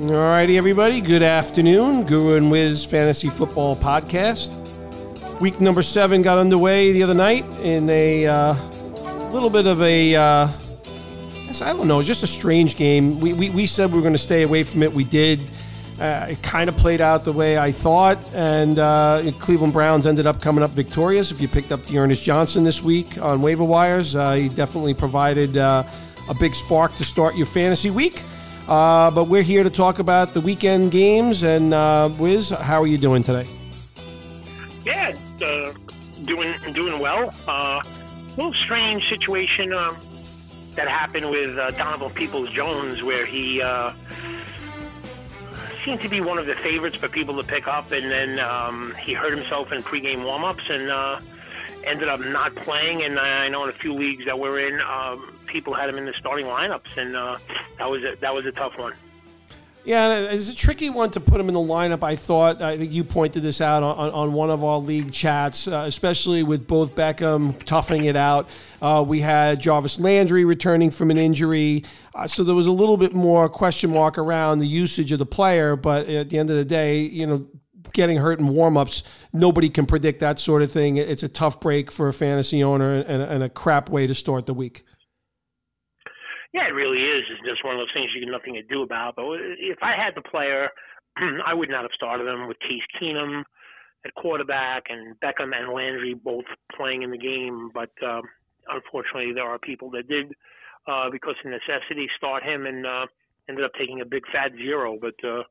All righty, everybody. Good afternoon. Guru and Wiz Fantasy Football Podcast. Week number seven got underway the other night in a uh, little bit of a, uh, I don't know, just a strange game. We, we, we said we were going to stay away from it. We did. Uh, it kind of played out the way I thought, and uh, Cleveland Browns ended up coming up victorious. If you picked up D'Ernest Johnson this week on waiver wires, uh, he definitely provided uh, a big spark to start your fantasy week. Uh, but we're here to talk about the weekend games. And uh, Wiz, how are you doing today? Yeah, uh, doing doing well. Uh, a little strange situation um, that happened with uh, Donovan Peoples Jones, where he uh, seemed to be one of the favorites for people to pick up, and then um, he hurt himself in pregame warmups and uh, ended up not playing. And I know in a few leagues that we're in, um, people had him in the starting lineups, and uh, that was a, that was a tough one. Yeah, it's a tricky one to put him in the lineup. I thought I think you pointed this out on, on one of our league chats, uh, especially with both Beckham toughing it out. Uh, we had Jarvis Landry returning from an injury, uh, so there was a little bit more question mark around the usage of the player. But at the end of the day, you know, getting hurt in warmups, nobody can predict that sort of thing. It's a tough break for a fantasy owner and, and a crap way to start the week. Yeah, it really is. It's just one of those things you have nothing to do about. But if I had the player, I would not have started him with Case Keenum at quarterback and Beckham and Landry both playing in the game. But um, unfortunately, there are people that did, uh, because of necessity, start him and uh, ended up taking a big fat zero. But uh,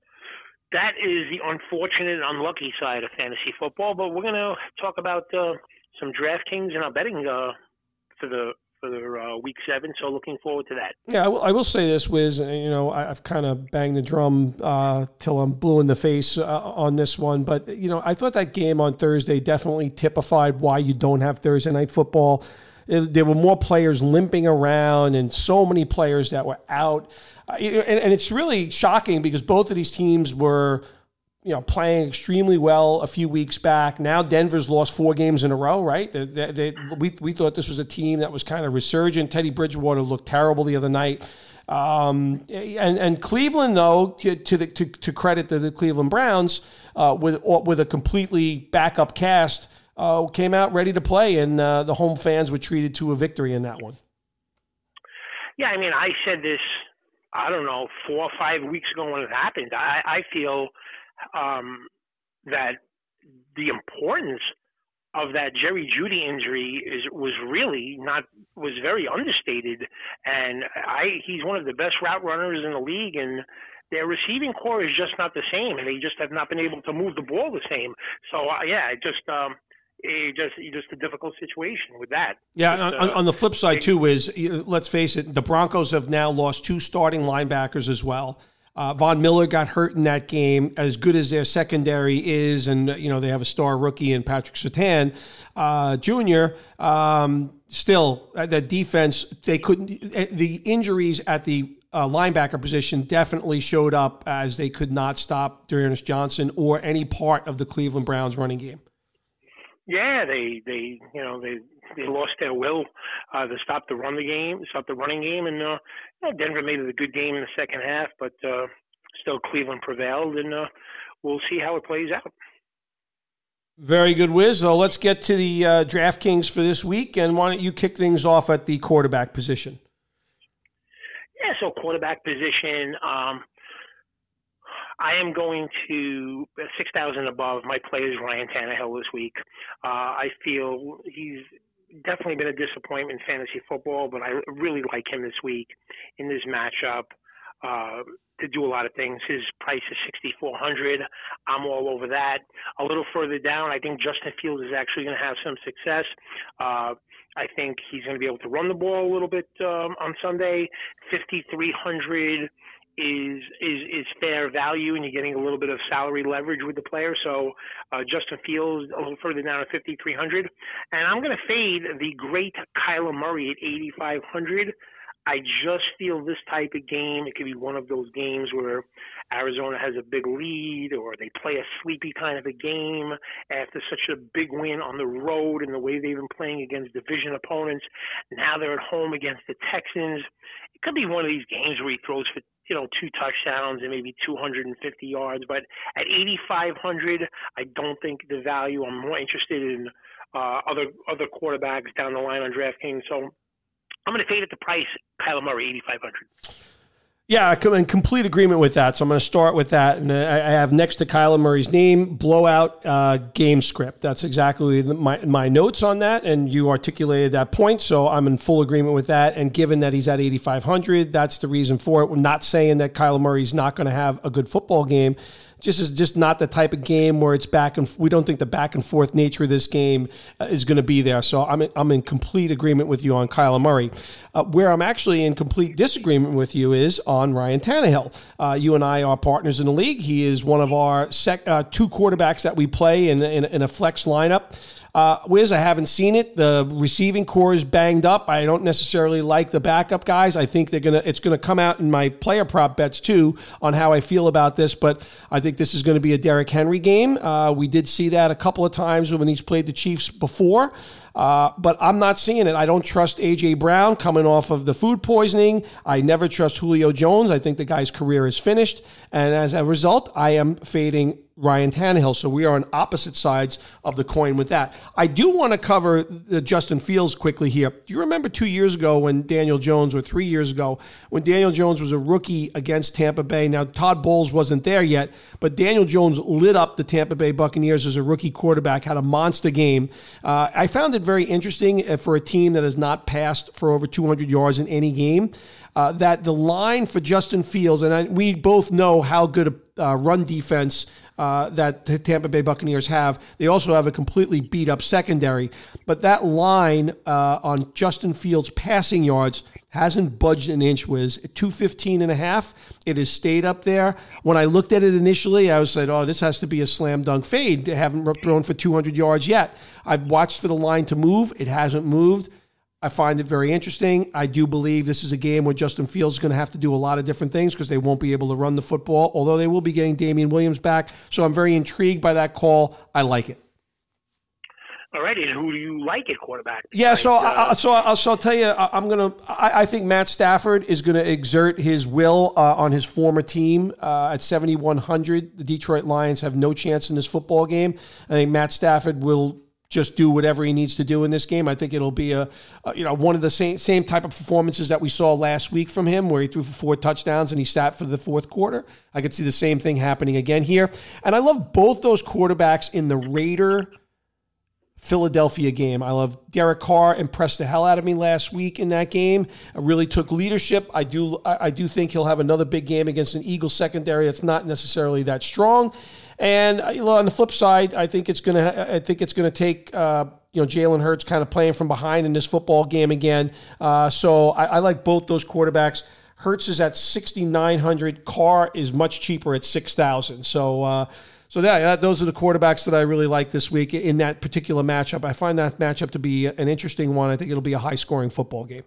that is the unfortunate, unlucky side of fantasy football. But we're going to talk about uh, some DraftKings and our betting uh, for the for the uh, week seven. So looking forward to that. Yeah, I will, I will say this, Wiz. You know, I, have kind of banged the drum uh, till I'm blue in the face uh, on this one, but you know, I thought that game on Thursday definitely typified why you don't have Thursday night football. There were more players limping around, and so many players that were out. Uh, and, and it's really shocking because both of these teams were you know, playing extremely well a few weeks back. Now Denver's lost four games in a row, right? They, they, they, we, we thought this was a team that was kind of resurgent. Teddy Bridgewater looked terrible the other night. Um, and, and Cleveland, though, to, to, the, to, to credit to the Cleveland Browns, uh, with, with a completely backup cast, uh, came out ready to play, and uh, the home fans were treated to a victory in that one. Yeah, I mean, I said this, I don't know, four or five weeks ago when it happened. I, I feel – um, that the importance of that Jerry Jeudy injury is was really not was very understated, and I he's one of the best route runners in the league, and their receiving corps is just not the same, and they just have not been able to move the ball the same. So uh, yeah, it just um, it just just a difficult situation with that. Yeah, on, uh, on, the flip side too is let's face it, the Broncos have now lost two starting linebackers as well. Uh, Von Miller got hurt in that game. As good as their secondary is, and you know they have a star rookie in Patrick Surtain uh, Jr. Um, still, uh, that defense they couldn't. Uh, the injuries at the uh, linebacker position definitely showed up as they could not stop D'Ernest Johnson or any part of the Cleveland Browns running game. Yeah, they they you know they they lost their will uh, to stop the run the game, stop the running game, and uh, yeah, Denver made it a good game in the second half, but uh, still Cleveland prevailed, and uh, we'll see how it plays out. Very good, Wiz. So let's get to the uh, DraftKings for this week, and why don't you kick things off at the quarterback position? Yeah, so quarterback position. Um, I am going to six thousand above. My play is Ryan Tannehill this week. Uh, I feel he's definitely been a disappointment in fantasy football, but I really like him this week in this matchup uh, to do a lot of things. His price is 6,400. I'm all over that. A little further down, I think Justin Fields is actually going to have some success. Uh, I think he's going to be able to run the ball a little bit um, on Sunday. 5,300 is is is fair value, and you're getting a little bit of salary leverage with the player. So uh, Justin Fields a little further down at 5,300, and I'm going to fade the great Kyler Murray at 8,500. I just feel this type of game, it could be one of those games where Arizona has a big lead or they play a sleepy kind of a game after such a big win on the road and the way they've been playing against division opponents. Now they're at home against the Texans. It could be one of these games where he throws for you know, two touchdowns and maybe 250 yards. But at 8,500, I don't think the value. I'm more interested in uh, other other quarterbacks down the line on DraftKings. So I'm going to fade at the price. Kyler Murray, 8,500. Yeah, I'm in complete agreement with that. So I'm going to start with that. And I have next to Kyler Murray's name, blowout uh, game script. That's exactly my, my notes on that. And you articulated that point. So I'm in full agreement with that. And given that he's at 8,500, that's the reason for it. We're not saying that Kyler Murray's not going to have a good football game just is just not the type of game where it's back and we don't think the back and forth nature of this game uh, is going to be there. So I'm in, I'm in complete agreement with you on Kyler Murray. Uh, where I'm actually in complete disagreement with you is on Ryan Tannehill. Uh, you and I are partners in the league. He is one of our sec, uh, two quarterbacks that we play in, in, in a flex lineup. Uh, Wiz, I haven't seen it. The receiving corps is banged up. I don't necessarily like the backup guys. I think they're gonna. It's gonna come out in my player prop bets too on how I feel about this. But I think this is going to be a Derrick Henry game. Uh, we did see that a couple of times when he's played the Chiefs before. Uh, but I'm not seeing it. I don't trust A.J. Brown coming off of the food poisoning. I never trust Julio Jones. I think the guy's career is finished. And as a result, I am fading Ryan Tannehill. So we are on opposite sides of the coin with that. I do want to cover Justin Fields quickly here. Do you remember two years ago when Daniel Jones, or three years ago, when Daniel Jones was a rookie against Tampa Bay? Now, Todd Bowles wasn't there yet, but Daniel Jones lit up the Tampa Bay Buccaneers as a rookie quarterback, had a monster game. Uh, I found it very interesting uh, for a team that has not passed for over 200 yards in any game. Uh, that the line for Justin Fields, and I, we both know how good a uh, run defense uh, that the Tampa Bay Buccaneers have. They also have a completely beat up secondary. But that line uh, on Justin Fields' passing yards hasn't budged an inch Wiz. 215 and a half it has stayed up there. When i looked at it initially i was like oh this has to be a slam dunk fade. They haven't thrown for 200 yards yet. I've watched for the line to move. It hasn't moved I find it very interesting. I do believe this is a game where Justin Fields is going to have to do a lot of different things because they won't be able to run the football, although they will be getting Damien Williams back. So I'm very intrigued by that call. I like it. All righty, and who do you like at quarterback? Yeah, so uh, I, so I, so I'll tell you, I, am gonna. I, I, think Matt Stafford is going to exert his will uh, on his former team uh, at 7100. The Detroit Lions have no chance in this football game. I think Matt Stafford will just do whatever he needs to do in this game. I think it'll be a, a, you know one of the same same type of performances that we saw last week from him, where he threw for four touchdowns and he sat for the fourth quarter. I could see the same thing happening again here, and I love both those quarterbacks in the Raider. Philadelphia game. I love Derek Carr impressed the hell out of me last week in that game. I really took leadership. I do I do think he'll have another big game against an Eagles secondary that's not necessarily that strong. And uh, on the flip side, I think it's gonna I think it's gonna take. Uh, you know, Jalen Hurts kind of playing from behind in this football game again. Uh, so I, I like both those quarterbacks. Hurts is at 6,900. Carr is much cheaper at 6,000. So, uh, so yeah, that, those are the quarterbacks that I really like this week in that particular matchup. I find that matchup to be an interesting one. I think it'll be a high scoring football game.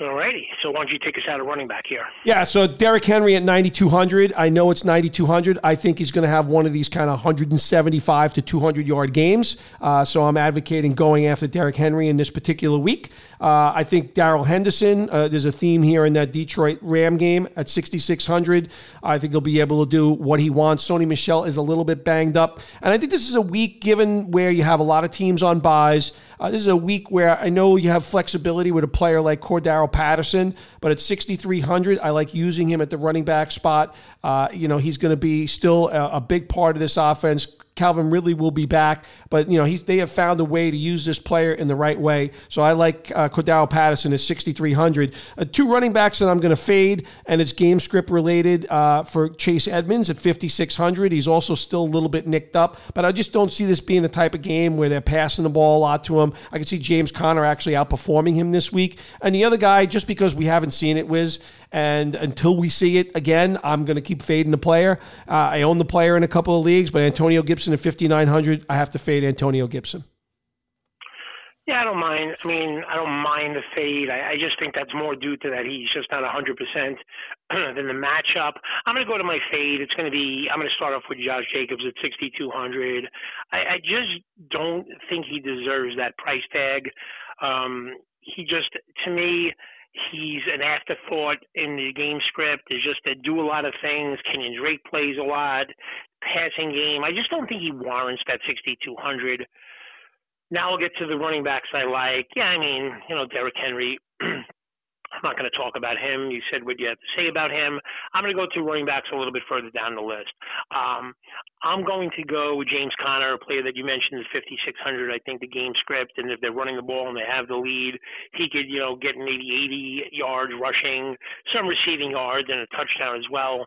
All righty. So why don't you take us out of running back here? Yeah. So Derrick Henry at 9,200. I know it's 9,200. I think he's going to have one of these kind of 175 to 200 yard games. Uh, so I'm advocating going after Derrick Henry in this particular week. Uh, I think Darrell Henderson, uh, there's a theme here in that Detroit Ram game at 6,600. I think he'll be able to do what he wants. Sony Michel is a little bit banged up. And I think this is a week, given where you have a lot of teams on byes, uh, this is a week where I know you have flexibility with a player like Cordarrelle Patterson, but at 6,300, I like using him at the running back spot. Uh, you know, he's going to be still a, a big part of this offense. Calvin Ridley will be back, but you know he's, they have found a way to use this player in the right way. So I like uh, Cordarrelle Patterson at 6,300. Uh, two running backs that I'm going to fade, and it's game script related uh, for Chase Edmonds at 5,600. He's also still a little bit nicked up, but I just don't see this being the type of game where they're passing the ball a lot to him. I can see James Conner actually outperforming him this week, and the other guy, just because we haven't seen it, Wiz, and until we see it again, I'm going to keep fading the player. Uh, I own the player in a couple of leagues, but Antonio Gibson at 5,900, I have to fade Antonio Gibson. Yeah, I don't mind. I mean, I don't mind the fade. I, I just think that's more due to that he's just not 100% than the matchup. I'm going to go to my fade. It's going to be, I'm going to start off with Josh Jacobs at 6,200. I, I just don't think he deserves that price tag. Um, he just, to me, he's an afterthought in the game script. Is just to do a lot of things. Kenyan Drake plays a lot. Passing game. I just don't think he warrants that 6,200. Now I'll get to the running backs I like. Yeah, I mean, you know, Derrick Henry. I'm not going to talk about him. You said what you have to say about him. I'm going to go to running backs a little bit further down the list. Um, I'm going to go with James Conner, a player that you mentioned is 5,600. I think the game script, and if they're running the ball and they have the lead, he could, you know, get maybe 80 yards rushing, some receiving yards, and a touchdown as well.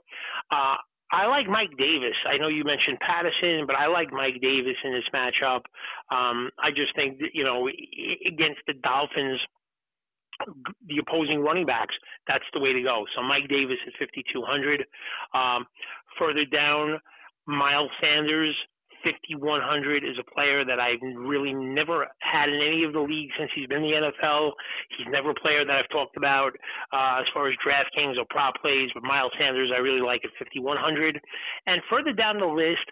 Uh, I like Mike Davis. I know you mentioned Patterson, but I like Mike Davis in this matchup. Um, I just think that, you know, against the Dolphins, the opposing running backs, that's the way to go. So Mike Davis is 5,200. Um, further down, Miles Sanders, 5,100 is a player that I've really never had in any of the leagues since he's been in the NFL. He's never a player that I've talked about uh, as far as DraftKings or prop plays, but Miles Sanders I really like at 5,100. And further down the list,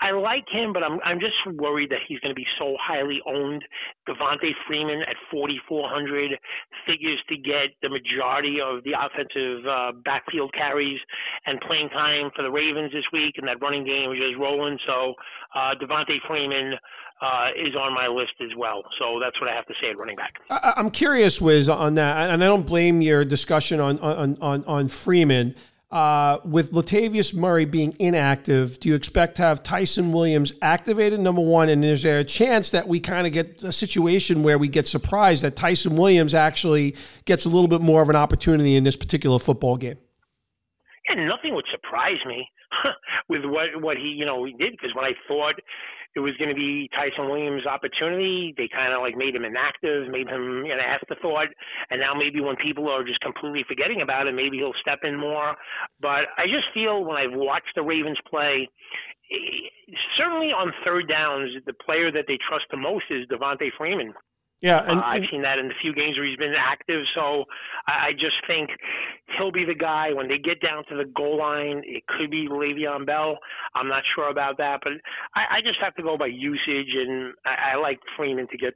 I like him, but I'm I'm just worried that he's going to be so highly owned. Devonta Freeman at 4,400 figures to get the majority of the offensive uh, backfield carries and playing time for the Ravens this week, and that running game is just rolling. So uh, Devonta Freeman uh, is on my list as well. So that's what I have to say at running back. I, am curious, Wiz, on that, and I don't blame your discussion on on on, on Freeman. Uh, with Latavius Murray being inactive, do you expect to have Ty'Son Williams activated? Number one, and is there a chance that we kind of get a situation where we get surprised that Ty'Son Williams actually gets a little bit more of an opportunity in this particular football game? Yeah, nothing would surprise me with what what he you know he did because when I thought it was going to be Ty'Son Williams' opportunity. They kind of like made him inactive, made him an afterthought, and now maybe when people are just completely forgetting about it, maybe he'll step in more. But I just feel when I've watched the Ravens play, eh, certainly on third downs, the player that they trust the most is Devonta Freeman. Yeah, and, uh, I've seen that in the few games where he's been active. So I just think he'll be the guy when they get down to the goal line. It could be Le'Veon Bell. I'm not sure about that, but I, I just have to go by usage, and I, I like Freeman to get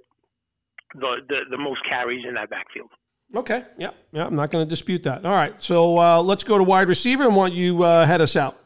the, the the most carries in that backfield. Okay. Yeah. Yeah. I'm not going to dispute that. All right. So uh, let's go to wide receiver and want you uh, head us out.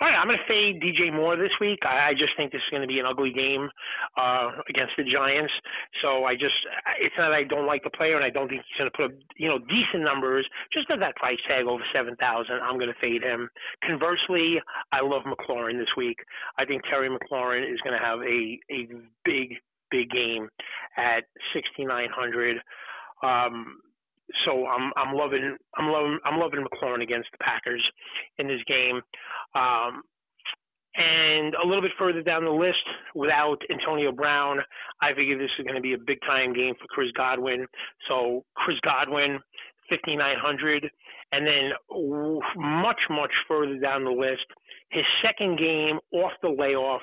All right, I'm going to fade DJ Moore this week. I, I just think this is going to be an ugly game uh, against the Giants. So I just, it's not I don't like the player and I don't think he's going to put up, you know, decent numbers. Just at that price tag over seven thousand, I'm going to fade him. Conversely, I love McLaurin this week. I think Terry McLaurin is going to have a a big big game at 6,900. Um, so I'm I'm loving I'm loving I'm loving McLaurin against the Packers in this game. Um, and a little bit further down the list, without Antonio Brown, I figure this is going to be a big time game for Chris Godwin. So Chris Godwin, 5,900, and then much much further down the list, his second game off the layoff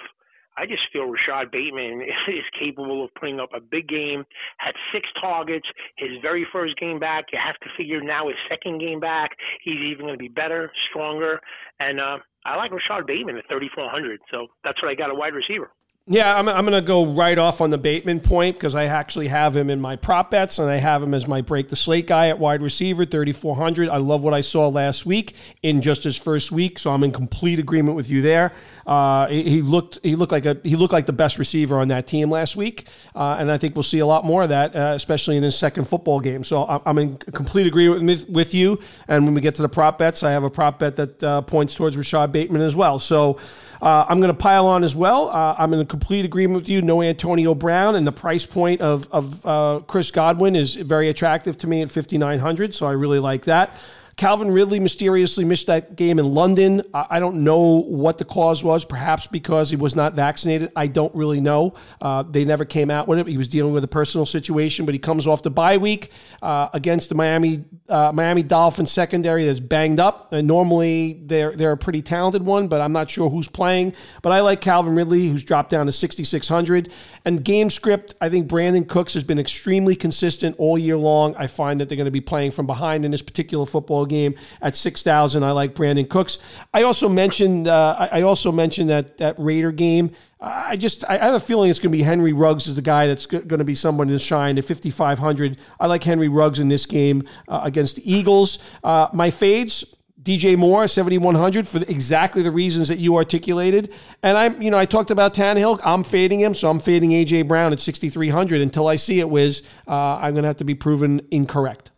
I just feel Rashad Bateman is capable of putting up a big game. Had six targets, his very first game back. You have to figure now his second game back, he's even going to be better, stronger. And uh, I like Rashad Bateman at 3,400. So that's what I got a wide receiver. Yeah, I'm, I'm going to go right off on the Bateman point because I actually have him in my prop bets and I have him as my break the slate guy at wide receiver, 3,400. I love what I saw last week in just his first week, so I'm in complete agreement with you there. Uh, he, he, looked he looked like a he looked like the best receiver on that team last week, uh, and I think we'll see a lot more of that, uh, especially in his second football game. So I'm in complete agreement with, with you. And when we get to the prop bets, I have a prop bet that uh, points towards Rashad Bateman as well. So uh, I'm going to pile on as well. Uh, I'm in complete agreement with you. No Antonio Brown, and the price point of of uh, Chris Godwin is very attractive to me at 5,900. So I really like that. Calvin Ridley mysteriously missed that game in London. I don't know what the cause was, perhaps because he was not vaccinated. I don't really know. Uh, they never came out with it. He was dealing with a personal situation, but he comes off the bye week uh, against the Miami uh, Miami Dolphins secondary that's banged up. And normally they're they're a pretty talented one, but I'm not sure who's playing. But I like Calvin Ridley, who's dropped down to 6,600. And game script, I think Brandin Cooks has been extremely consistent all year long. I find that they're going to be playing from behind in this particular football game at six thousand. I like Brandin Cooks. I also mentioned uh, I also mentioned that that Raider game. I just I have a feeling it's going to be Henry Ruggs is the guy that's going to be someone to shine at 5500. I like Henry Ruggs in this game uh, against the Eagles. Uh, my fades DJ Moore, 7,100 for exactly the reasons that you articulated. And I'm, you know, I talked about Tannehill. I'm fading him, so I'm fading AJ Brown at 6,300 until I see it, Wiz. Uh, I'm going to have to be proven incorrect.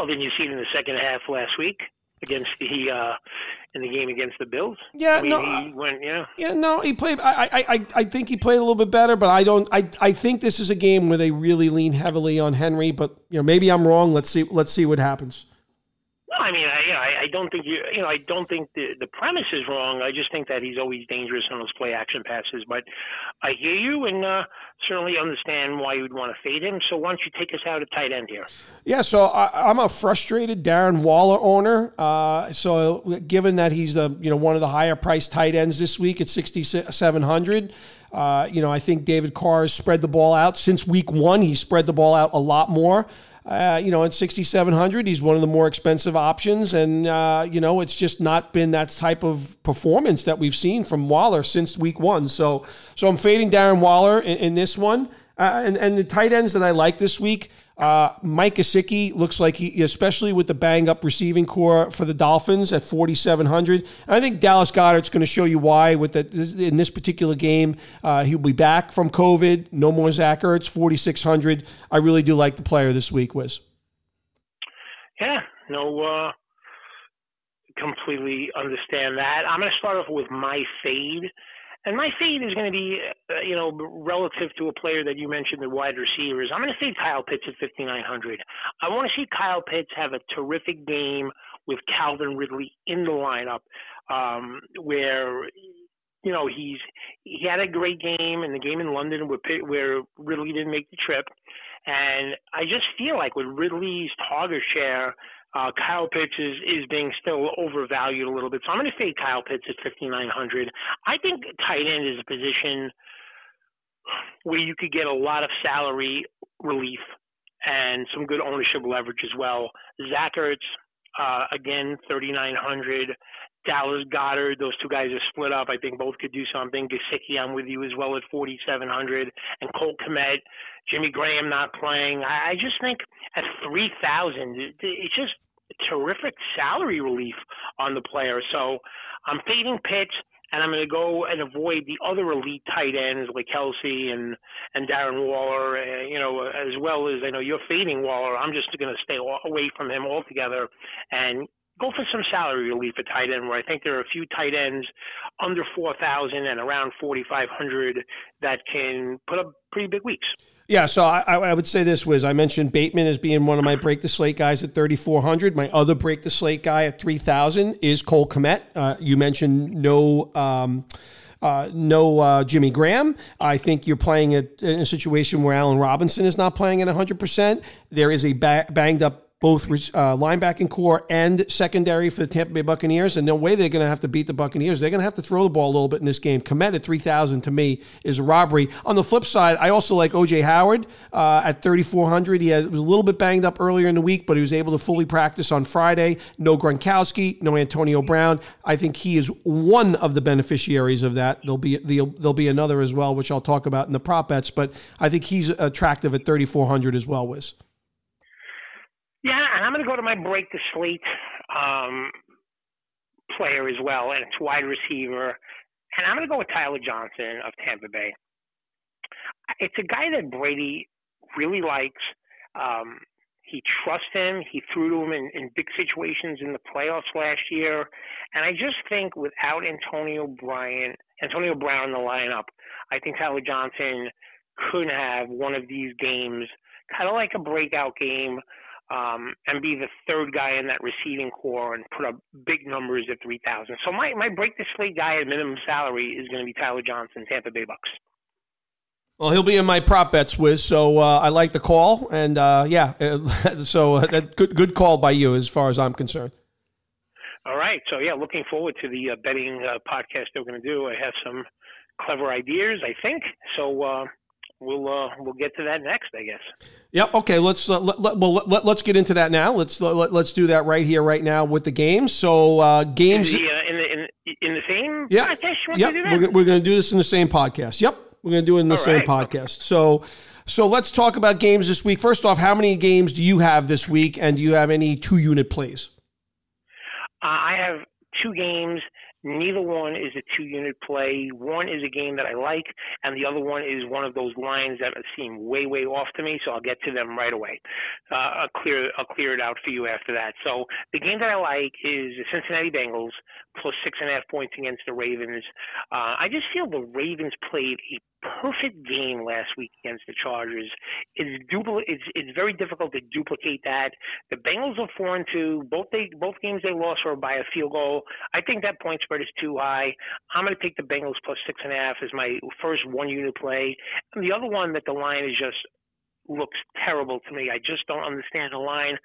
Well, then you see it in the second half last week against the uh, in the game against the Bills. Yeah, I mean, no, he went, yeah, yeah, no, he played. I, I, I think he played a little bit better, but I don't. I, I think this is a game where they really lean heavily on Henry. But you know, maybe I'm wrong. Let's see. Let's see what happens. No, I mean, I, you know, I, I don't think you, you know, I don't think the the premise is wrong. I just think that he's always dangerous on those play action passes. But I hear you, and uh, certainly understand why you'd want to fade him. So why don't you take us out at tight end here? Yeah, so I, am a frustrated Darren Waller owner. Uh, so given that he's the you know one of the higher priced tight ends this week at 6,700. Uh, you know, I think David Carr has spread the ball out since week one. He spread the ball out a lot more. Uh, you know, at 6,700, he's one of the more expensive options. And, uh, you know, it's just not been that type of performance that we've seen from Waller since week one. So, so I'm fading Darren Waller in, in this one. Uh, and, and the tight ends that I like this week, uh, Mike Gesicki looks like he, especially with the bang up receiving corps for the Dolphins at 4,700. I think Dallas Goedert's going to show you why with the, in this particular game. Uh, he'll be back from COVID. No more Zach Ertz, 4,600. I really do like the player this week, Wiz. Yeah, no, uh, completely understand that. I'm going to start off with my fade. And my fade is going to be, uh, you know, relative to a player that you mentioned, the wide receivers. I'm going to fade Kyle Pitts at 5,900. I want to see Kyle Pitts have a terrific game with Calvin Ridley in the lineup, um, where you know he's he had a great game in the game in London where where Ridley didn't make the trip, and I just feel like with Ridley's target share uh, Kyle Pitts is, is being still overvalued a little bit. So I'm going to fade Kyle Pitts at 5,900. I think tight end is a position where you could get a lot of salary relief and some good ownership leverage as well. Zach Ertz, uh, again, 3,900. Dallas Goedert, those two guys are split up. I think both could do something. Gesicki, I'm with you as well at 4,700. And Cole Kmet, Jimmy Graham not playing. I, I just think at 3,000, it, it's just terrific salary relief on the player. So I'm fading Pitts, and I'm going to go and avoid the other elite tight ends like Kelce and and Darren Waller. Uh, you know, as well as I know you're fading Waller. I'm just going to stay away from him altogether and go for some salary relief at tight end, where I think there are a few tight ends under 4,000 and around 4,500 that can put up pretty big weeks. Yeah, so I, I, would say this was I mentioned Bateman as being one of my break the slate guys at 3,400. My other break the slate guy at 3,000 is Cole Kmet. Uh, you mentioned no. Um, uh, no uh, Jimmy Graham. I think you're playing it in a situation where Allen Robinson is not playing at 100%. There is a ba- banged up both uh, linebacking corps and secondary for the Tampa Bay Buccaneers. And no way they're going to have to beat the Buccaneers. They're going to have to throw the ball a little bit in this game. Kmet at 3,000 to me is a robbery. On the flip side, I also like OJ Howard uh, at 3,400. He had, was a little bit banged up earlier in the week, but he was able to fully practice on Friday. No Gronkowski, no Antonio Brown. I think he is one of the beneficiaries of that. There'll be, there'll, there'll be another as well, which I'll talk about in the prop bets, but I think he's attractive at 3,400 as well, Wiz. Yeah, and I'm going to go to my break the slate um, player as well, and it's wide receiver. And I'm going to go with Tyler Johnson of Tampa Bay. It's a guy that Brady really likes. Um, he trusts him. He threw to him in, in big situations in the playoffs last year. And I just think without Antonio Bryant, Antonio Brown in the lineup, I think Tyler Johnson could have one of these games, kind of like a breakout game um, and be the third guy in that receiving corps and put up big numbers at 3,000. So my, my break the slate guy at minimum salary is going to be Tyler Johnson, Tampa Bay Bucks. Well, he'll be in my prop bets, Wiz. So uh, I like the call, and uh, yeah, so uh, that good good call by you as far as I'm concerned. All right, so yeah, looking forward to the uh, betting uh, podcast they're going to do. I have some clever ideas, I think. So uh, we'll uh, we'll get to that next, I guess. Yep. Okay. Let's uh, let, let, well let, us get into that now. Let's let, us do that right here, right now with the games. So uh, games in the, uh, in the, in, in the same yeah, podcast. Yep. We're, we're going to do this in the same podcast. Yep. We're going to do it in the All same right. podcast. So. So let's talk about games this week. First off, how many games do you have this week, and do you have any two unit plays? Uh, I have two games Neither one is a two unit play. One is a game that I like, and the other one is one of those lines that seem way, way off to me, so I'll get to them right away. Uh, I'll, clear, I'll clear it out for you after that. So the game that I like is the Cincinnati Bengals plus six and a half points against the Ravens. Uh, I just feel the Ravens played a perfect game last week against the Chargers. It's dupl- it's it's very difficult to duplicate that. The Bengals are four and two. Both they both games they lost were by a field goal. I think that point spread is too high. I'm going to take the Bengals plus six and a half as my first one unit play. And the other one that the line is just looks terrible to me. I just don't understand the line,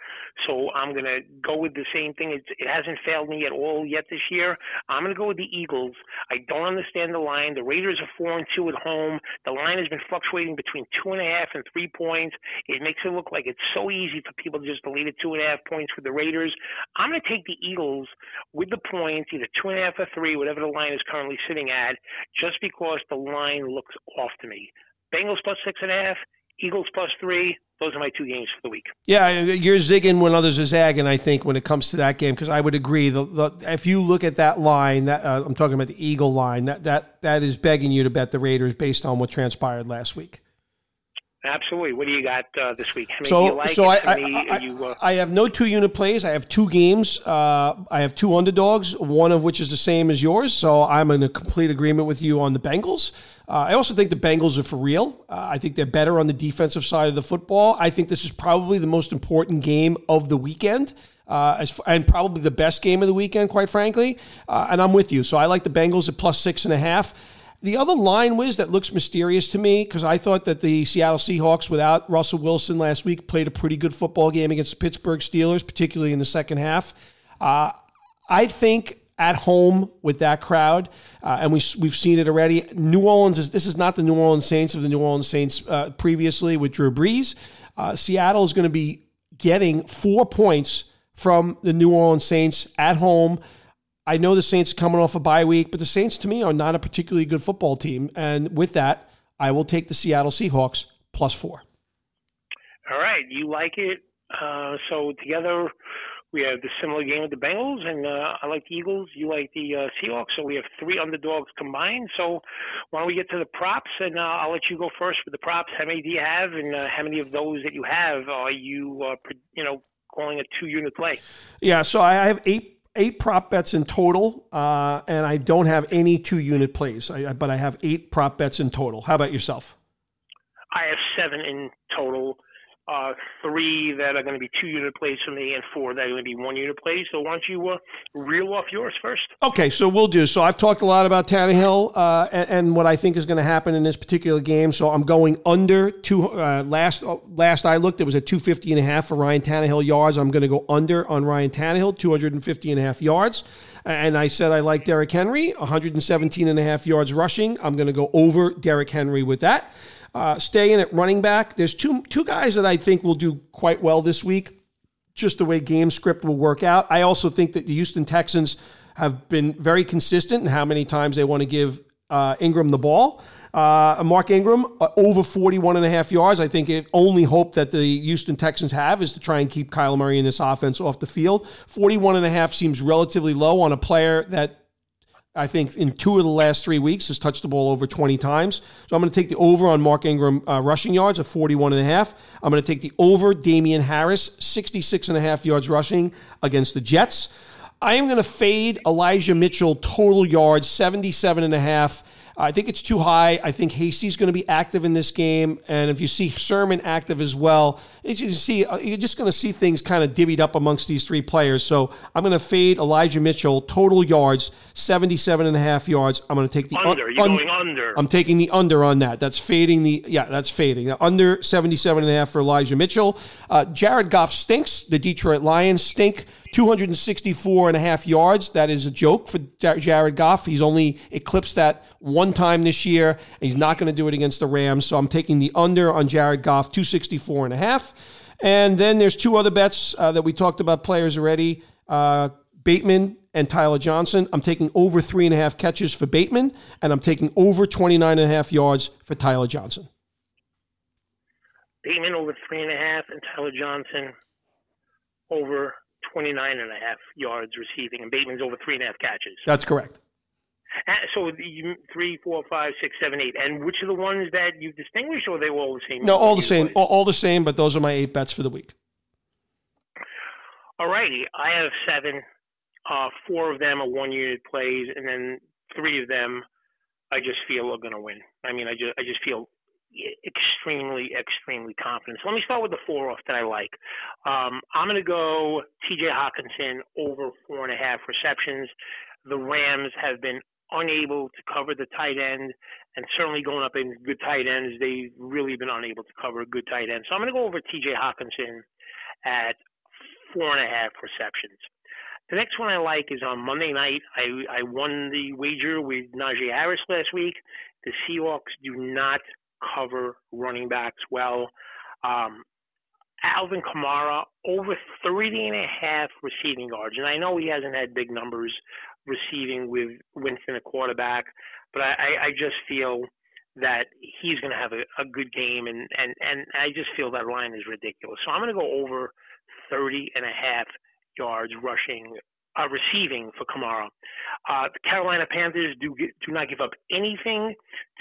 so I'm going to go with the same thing. It's, it hasn't failed me at all yet this year. I'm going to go with the Eagles. I don't understand the line. The Raiders are four and two at home. The line has been fluctuating between two and a half and three points. It makes it look like it's so easy for people to just believe it two and a half points with the Raiders. I'm going to take the Eagles with the points, either two and a half or three, whatever the line is currently sitting at, just because the line looks off to me. Bengals plus six and a half, Eagles plus three. Those are my two games for the week. Yeah, you're zigging when others are zagging. I think when it comes to that game, because I would agree. The, the, if you look at that line, that uh, I'm talking about the Eagle line, that that that is begging you to bet the Raiders based on what transpired last week. Absolutely. What do you got uh, this week? so, like so I, I, I, you, uh... I, have no two unit plays. I have two games. Uh, I have two underdogs, one of which is the same as yours. So I'm in a complete agreement with you on the Bengals. Uh, I also think the Bengals are for real. Uh, I think they're better on the defensive side of the football. I think this is probably the most important game of the weekend. Uh, as, and probably the best game of the weekend, quite frankly. and I'm with you. So I like the Bengals at plus six and a half. The other line Wiz that looks mysterious to me because I thought that the Seattle Seahawks without Russell Wilson last week played a pretty good football game against the Pittsburgh Steelers, particularly in the second half. Uh, I think at home with that crowd, uh, and we, we've seen it already. New Orleans is this is not the New Orleans Saints of the New Orleans Saints uh, previously with Drew Brees. Uh, Seattle is going to be getting four points from the New Orleans Saints at home. I know the Saints are coming off a bye week, but the Saints to me are not a particularly good football team. And with that, I will take the Seattle Seahawks plus four. All right. You like it. Uh, so together we have the similar game with the Bengals, and uh, I like the Eagles. You like the uh, Seahawks. So we have three underdogs combined. So why don't we get to the props? And uh, I'll let you go first with the props. How many do you have, and uh, how many of those that you have are you, uh, you know, calling a two-unit play? Yeah. So I have eight eight prop bets in total, uh, and I don't have any two unit plays, I, but I have eight prop bets in total. How about yourself? I have seven in total uh, three that are going to be two unit plays for me, and four that are going to be one unit plays. So why don't you uh, reel off yours first? Okay, so we'll do. So I've talked a lot about Tannehill uh, and, and, what I think is going to happen in this particular game. So I'm going under two. Uh, last last I looked, it was at 250 and a half for Ryan Tannehill yards. I'm going to go under on Ryan Tannehill, 250 and a half yards. And I said I like Derrick Henry, 117 and a half yards rushing. I'm going to go over Derrick Henry with that. Uh, staying at running back, there's two two guys that I think will do quite well this week. Just the way game script will work out. I also think that the Houston Texans have been very consistent in how many times they want to give uh, Ingram the ball. Uh, Mark Ingram, uh, over 41 and a half yards. I think the only hope that the Houston Texans have is to try and keep Kyler Murray in this offense off the field. 41 and a half seems relatively low on a player that I think in two of the last three weeks has touched the ball over 20 times. So I'm going to take the over on Mark Ingram uh, rushing yards of 41 and a half. I'm going to take the over Damien Harris 66 and a half yards rushing against the Jets. I am going to fade Elijah Mitchell total yards 77 and a half I think it's too high. I think Hasty's going to be active in this game, and if you see Sermon active as well, as you see, uh, you're just going to see things kind of divvied up amongst these three players. So I'm going to fade Elijah Mitchell total yards, 77 and a half yards. I'm going to take the under. Un- You're going under. I'm taking the under on that. That's fading the yeah, that's fading. Now, under 77 and a half for Elijah Mitchell. Uh, Jared Goff stinks. The Detroit Lions stink. 264 and a half yards. That is a joke for Jared Goff. He's only eclipsed that one time this year. He's not going to do it against the Rams. So I'm taking the under on Jared Goff, 264 and a half. And then there's two other bets uh, that we talked about players already. Uh, Bateman and Tyler Johnson. I'm taking over three and a half catches for Bateman, and I'm taking over 29 and a half yards for Tyler Johnson. Bateman over three and a half, and Tyler Johnson over 29 and a half yards receiving, and Bateman's over three and a half catches. That's correct. So three, four, five, six, seven, eight, and which are the ones that you've distinguished, or are they all the same? No, all the same, all, all, the same. But those are my eight bets for the week. All righty, I have seven. Uh, four of them are one unit plays, and then three of them I just feel are going to win. I mean, I just I just feel extremely, extremely confident. So let me start with the four off that I like. Um, I'm going to go T.J. Hockenson over four and a half receptions. The Rams have been unable to cover the tight end, and certainly going up in good tight ends, they've really been unable to cover a good tight end. So I'm going to go over T.J. Hockenson at four and a half receptions. The next one I like is on Monday night. I, I won the wager with Najee Harris last week. The Seahawks do not cover running backs well. Um, Alvin Kamara over 30 and a half receiving yards. And I know he hasn't had big numbers receiving with Winston, a quarterback, but I, I just feel that he's going to have a, a good game. And, and, and I just feel that line is ridiculous. So I'm going to go over 30 and a half yards rushing uh, receiving for Kamara. Uh, the Carolina Panthers do do not give up anything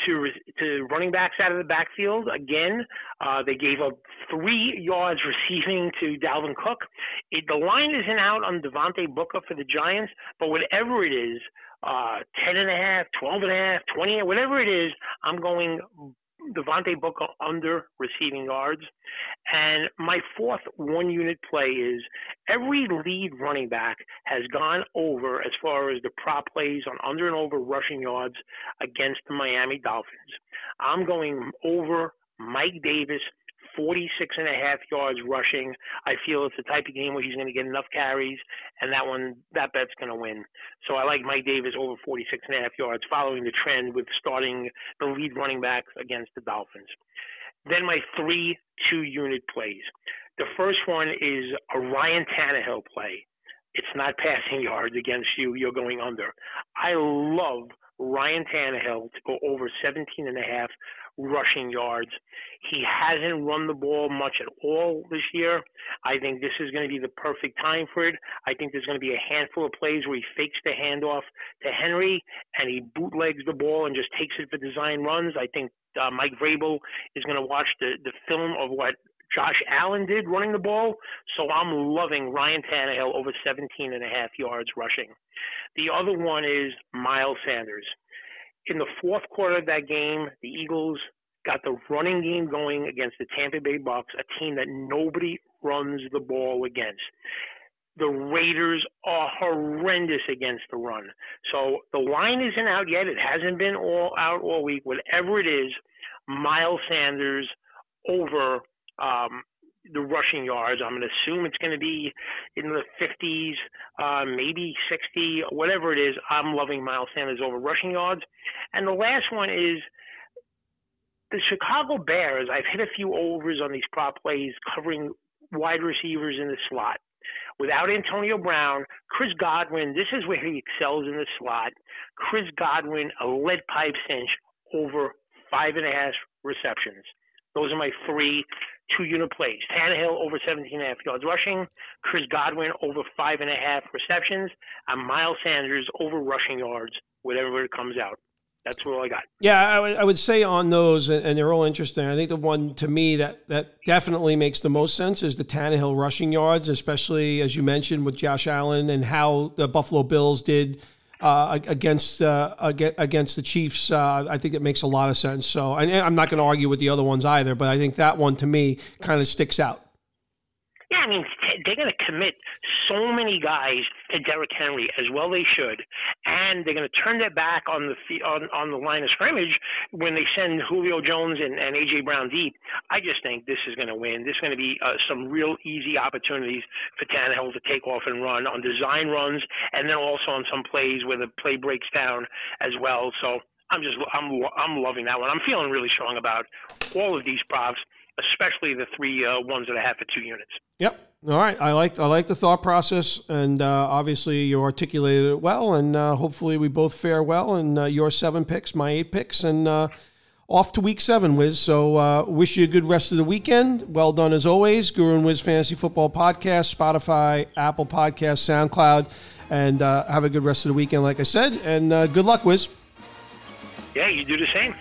to to running backs out of the backfield. Again, uh, they gave up three yards receiving to Dalvin Cook. It, the line isn't out on Devontae Booker for the Giants, but whatever it is, uh, 10 and a half, 12 and a half, 20, whatever it is, I'm going Devontae Booker under receiving yards. And my fourth one unit play is every lead running back has gone over as far as the prop plays on under and over rushing yards against the Miami Dolphins. I'm going over Mike Davis 46 and a half yards rushing. I feel it's the type of game where he's going to get enough carries, and that one, that bet's going to win. So I like Mike Davis over 46 and a half yards, following the trend with starting the lead running back against the Dolphins. Then my three two unit plays. The first one is a Ryan Tannehill play. It's not passing yards against you. You're going under. I love Ryan Tannehill to go over 17 and a half rushing yards. He hasn't run the ball much at all this year. I think this is going to be the perfect time for it. I think there's going to be a handful of plays where he fakes the handoff to Henry and he bootlegs the ball and just takes it for design runs. I think uh, Mike Vrabel is going to watch the, the film of what Josh Allen did running the ball. So I'm loving Ryan Tannehill over 17 and a half yards rushing. The other one is Miles Sanders in the fourth quarter of that game, the Eagles got the running game going against the Tampa Bay Bucks, a team that nobody runs the ball against. The Raiders are horrendous against the run. So the line isn't out yet. It hasn't been all out all week. Whatever it is, Miles Sanders over um, the rushing yards. I'm going to assume it's going to be in the 50s, uh, maybe 60, whatever it is. I'm loving Miles Sanders over rushing yards. And the last one is the Chicago Bears. I've hit a few overs on these prop plays covering wide receivers in the slot. Without Antonio Brown, Chris Godwin, this is where he excels in the slot. Chris Godwin, a lead pipe cinch over five and a half receptions. Those are my three two unit plays. Tannehill over 17 and a half yards rushing, Chris Godwin over five and a half receptions, and Miles Sanders over rushing yards, whatever it comes out. That's what I got. Yeah, I, w- I would say on those, and they're all interesting. I think the one to me that, that definitely makes the most sense is the Tannehill rushing yards, especially as you mentioned with Josh Allen and how the Buffalo Bills did uh, against uh, against the Chiefs, uh, I think it makes a lot of sense. So I, am not going to argue with the other ones either, but I think that one to me kind of sticks out. Yeah, I mean they're going to commit so many guys to Derrick Henry as well they should, and they're going to turn their back on the on on the line of scrimmage when they send Julio Jones and, and AJ Brown deep. I just think this is going to win. This is going to be uh, some real easy opportunities for Tannehill to take off and run on design runs, and then also on some plays where the play breaks down as well. So I'm just I'm I'm loving that one. I'm feeling really strong about all of these props, especially the three uh, ones that I have for two units. Yep. All right. I like I like the thought process, and uh, obviously you articulated it well, and uh, hopefully we both fare well. And uh, your seven picks, my eight picks, and uh, off to week seven, Wiz. So uh, wish you a good rest of the weekend. Well done as always. Guru and Wiz Fantasy Football Podcast, Spotify, Apple Podcast, SoundCloud, and have a good rest of the weekend. Like I said, and good luck, Wiz. Yeah, you do the same.